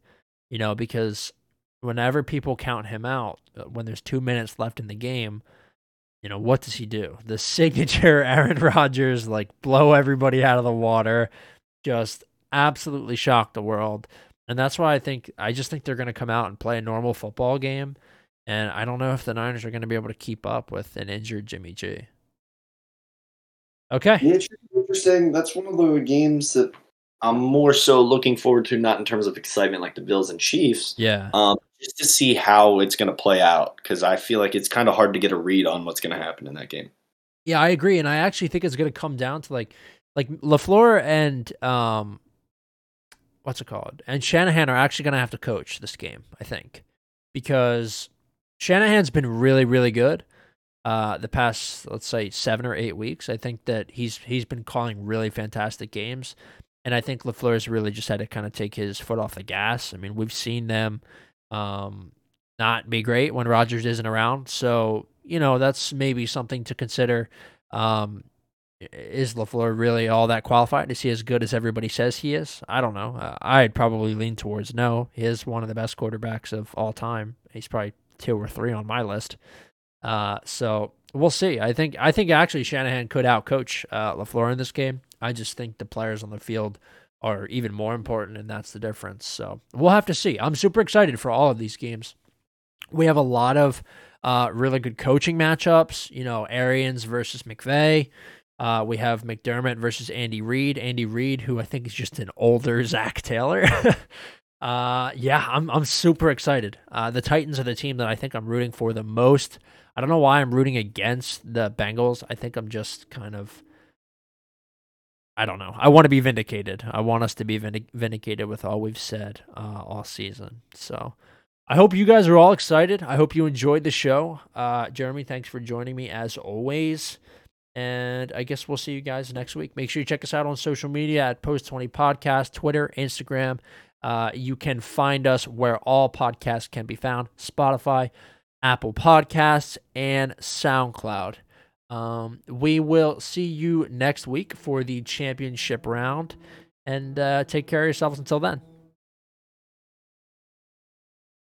You know, because whenever people count him out, uh, when there's two minutes left in the game, you know, what does he do? The signature Aaron Rodgers, like blow everybody out of the water, just absolutely shock the world. And that's why I think, I just think they're going to come out and play a normal football game. And I don't know if the Niners are going to be able to keep up with an injured Jimmy G. Okay. Interesting. That's one of the games that I'm more so looking forward to, not in terms of excitement like the Bills and Chiefs. Yeah. Um, just to see how it's going to play out because I feel like it's kind of hard to get a read on what's going to happen in that game. Yeah, I agree, and I actually think it's going to come down to like, like LaFleur and um, what's it called, and Shanahan are actually going to have to coach this game. I think because Shanahan's been really, really good. Uh, the past, let's say, seven or eight weeks, I think that he's he's been calling really fantastic games. And I think LaFleur's really just had to kind of take his foot off the gas. I mean, we've seen them um, not be great when Rodgers isn't around. So, you know, that's maybe something to consider. Um, is LaFleur really all that qualified? Is he as good as everybody says he is? I don't know. Uh, I'd probably lean towards no. He is one of the best quarterbacks of all time. He's probably two or three on my list. Uh, so we'll see. I think I think actually Shanahan could outcoach uh, LaFleur in this game. I just think the players on the field are even more important, and that's the difference. So we'll have to see. I'm super excited for all of these games. We have a lot of uh, really good coaching matchups. You know, Arians versus McVay. Uh, we have McDermott versus Andy Reid. Andy Reid, who I think is just an older Zac Taylor. uh, yeah, I'm I'm super excited. Uh, the Titans are the team that I think I'm rooting for the most. I don't know why I'm rooting against the Bengals. I think I'm just kind of I don't know. I want to be vindicated. I want us to be vindicated with all we've said uh, all season. So I hope you guys are all excited. I hope you enjoyed the show. Uh, Jeremy, thanks for joining me as always. And I guess we'll see you guys next week. Make sure you check us out on social media at Post 20 Podcast, Twitter, Instagram. Uh, you can find us where all podcasts can be found Spotify, Apple Podcasts, and SoundCloud. Um, we will see you next week for the championship round. And uh, take care of yourselves until then.